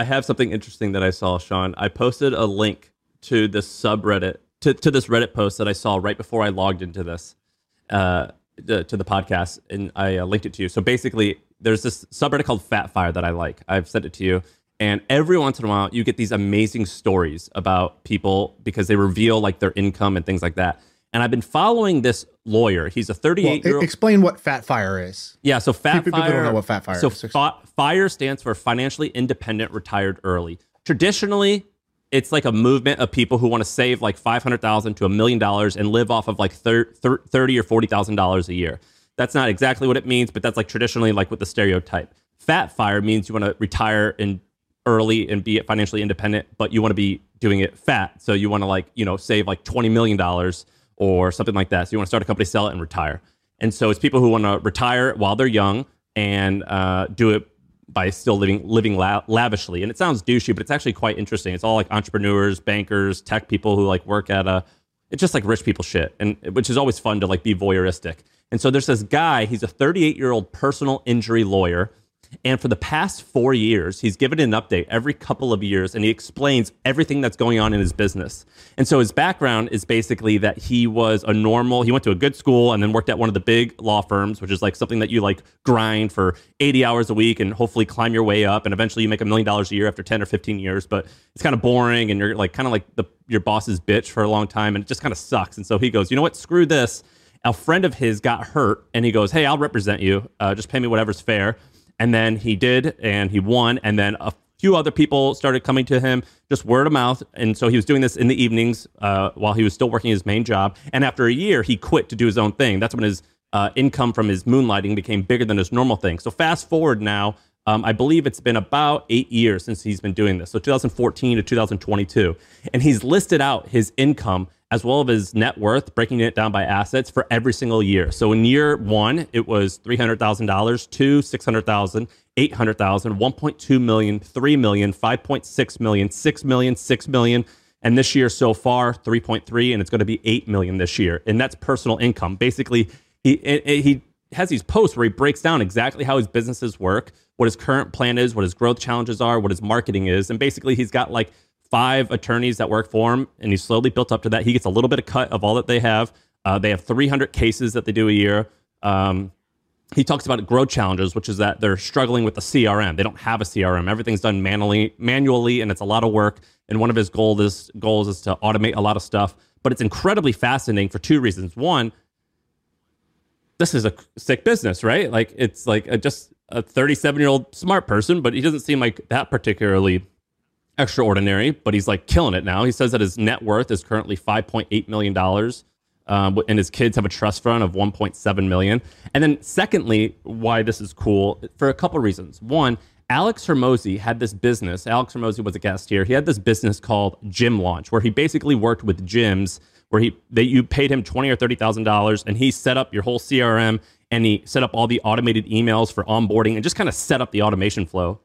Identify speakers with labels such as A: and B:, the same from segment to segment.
A: I have something interesting that I saw, Shaan. I posted a link to this subreddit to, to this Reddit post that I saw right before I logged into this uh, to, to the podcast, and I uh, linked it to you. So basically, there's this subreddit called Fat Fire that I like. I've sent it to you, and every once in a while, you get these amazing stories about people because they reveal like their income and things like that. And I've been following this lawyer. He's a 38-year-old.
B: explain what Fat Fire is.
A: Yeah, so Fat
B: People
A: Fire.
B: People don't know what Fat Fire
A: so
B: is.
A: fa- FIRE stands for Financially Independent Retired Early. Traditionally, it's like a movement of people who want to save like five hundred thousand to a million dollars and live off of like thir- thir- thirty or forty thousand dollars a year. That's not exactly what it means, but that's like traditionally like with the stereotype. Fat Fire means you want to retire and early and be financially independent, but you want to be doing it fat. So you want to like you know save like twenty million dollars or something like that. So you want to start a company, sell it, and retire. And so it's people who want to retire while they're young and uh, do it by still living living la- lavishly. And it sounds douchey, but it's actually quite interesting. It's all like entrepreneurs, bankers, tech people who like work at a. It's just like rich people shit, and which is always fun to like be voyeuristic. And so there's this guy. He's a 38 year old personal injury lawyer. And for the past four years, he's given an update every couple of years and he explains everything that's going on in his business. And so his background is basically that he was a normal, he went to a good school and then worked at one of the big law firms, which is like something that you like grind for 80 hours a week and hopefully climb your way up. And eventually you make a million dollars a year after 10 or 15 years. But it's kind of boring and you're like kind of like the, your boss's bitch for a long time and it just kind of sucks. And so he goes, you know what? Screw this. A friend of his got hurt and he goes, hey, I'll represent you. Uh, just pay me whatever's fair. And then he did, and he won. And then a few other people started coming to him, just word of mouth. And so he was doing this in the evenings uh, while he was still working his main job. And after a year, he quit to do his own thing. That's when his uh, income from his moonlighting became bigger than his normal thing. So fast forward now, um, I believe it's been about eight years since he's been doing this. So 2014 to 2022. And he's listed out his income as well as his net worth, breaking it down by assets for every single year. So in year one, it was $300,000, two, 600,000, 800,000, 1.2 million, 3 million, 5.6 million, 6 million, 6 million. And this year so far, 3.3, and it's going to be 8 million this year. And that's personal income. Basically, he, he has these posts where he breaks down exactly how his businesses work, what his current plan is, what his growth challenges are, what his marketing is. And basically, he's got like five attorneys that work for him, and he's slowly built up to that. He gets a little bit of cut of all that they have. Uh, they have 300 cases that they do a year. Um, he talks about growth challenges, which is that they're struggling with the CRM. They don't have a CRM. Everything's done manually, manually, and it's a lot of work. And one of his goal is, goals is to automate a lot of stuff. But it's incredibly fascinating for two reasons. One, this is a sick business, right? Like it's like a, just a 37 year old smart person, but he doesn't seem like that particularly extraordinary. But he's like killing it now. He says that his net worth is currently 5.8 million dollars, um, and his kids have a trust fund of 1.7 million. And then, secondly, why this is cool for a couple reasons. One, Alex Hormozi had this business. Alex Hormozi was a guest here. He had this business called Gym Launch, where he basically worked with gyms where he they you paid him twenty or thirty thousand dollars, and he set up your whole CRM and he set up all the automated emails for onboarding and just kind of set up the automation flow.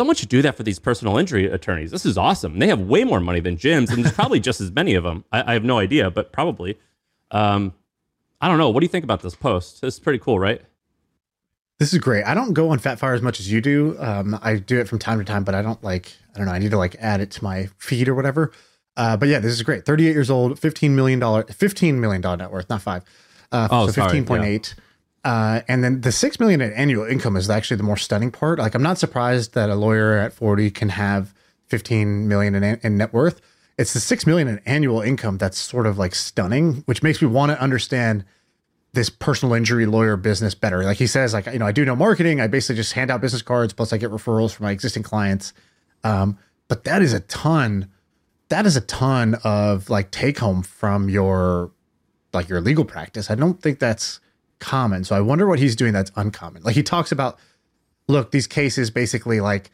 A: Someone should do that for these personal injury attorneys. This is awesome. They have way more money than gyms, and there's probably just as many of them. I, I have no idea, but probably. Um, I don't know. What do you think about this post? This is pretty cool, right?
B: This is great. I don't go on Fat Fire as much as you do. Um, I do it from time to time, but I don't like. I don't know. I need to like add it to my feed or whatever. Uh, but yeah, this is great. Thirty-eight years old, fifteen million dollar, fifteen million dollar net worth, not five. Uh,
A: Oh,
B: so fifteen point eight. Uh, and then the six million in annual income is actually the more stunning part. Like, I'm not surprised that a lawyer at 40 can have 15 million in, in net worth. It's the six million in annual income that's sort of like stunning, which makes me want to understand this personal injury lawyer business better. Like he says, like, you know, I do no marketing. I basically just hand out business cards, plus I get referrals from my existing clients. Um, but that is a ton. That is a ton of like take home from your like your legal practice. I don't think that's common. So I wonder what he's doing that's uncommon. Like he talks about, look, these cases basically like,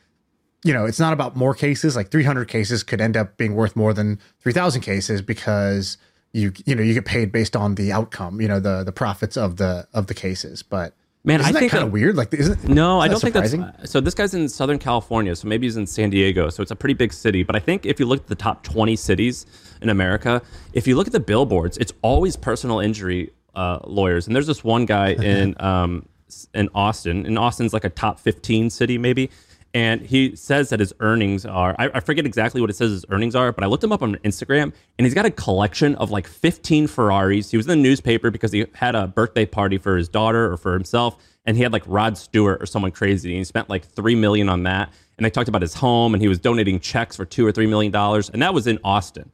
B: you know, it's not about more cases. Like 300 cases could end up being worth more than 3,000 cases because you you know you get paid based on the outcome. You know the the profits of the of the cases. But
A: Man,
B: isn't
A: I
B: that
A: think
B: kind of weird? Like isn't
A: No, I don't
B: that
A: think that's. So this guy's in Southern California, so maybe he's in San Diego. So it's a pretty big city. But I think if you look at the top 20 cities in America, if you look at the billboards, it's always personal injury uh, lawyers. And there's this one guy in um, in Austin. And Austin's like a top 15 city, maybe. and he says that his earnings are I, I, forget exactly what it says his earnings are but i looked him up on instagram and he's got a collection of like 15 ferraris he was in the newspaper because he had a birthday party for his daughter or for himself and he had like rod stewart or someone crazy and he spent like 3 million on that and they talked about his home and he was donating checks for two or three million dollars and that was in austin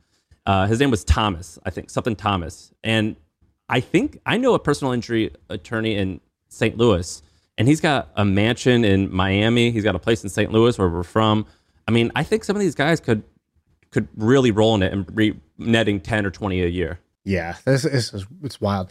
A: uh, his name was thomas i think something thomas and i think i know a personal injury attorney in st louis and he's got a mansion in Miami. He's got a place in St. Louis where we're from. I mean, I think some of these guys could could really roll in it and be netting ten or twenty a year.
B: Yeah, this, this is it's wild.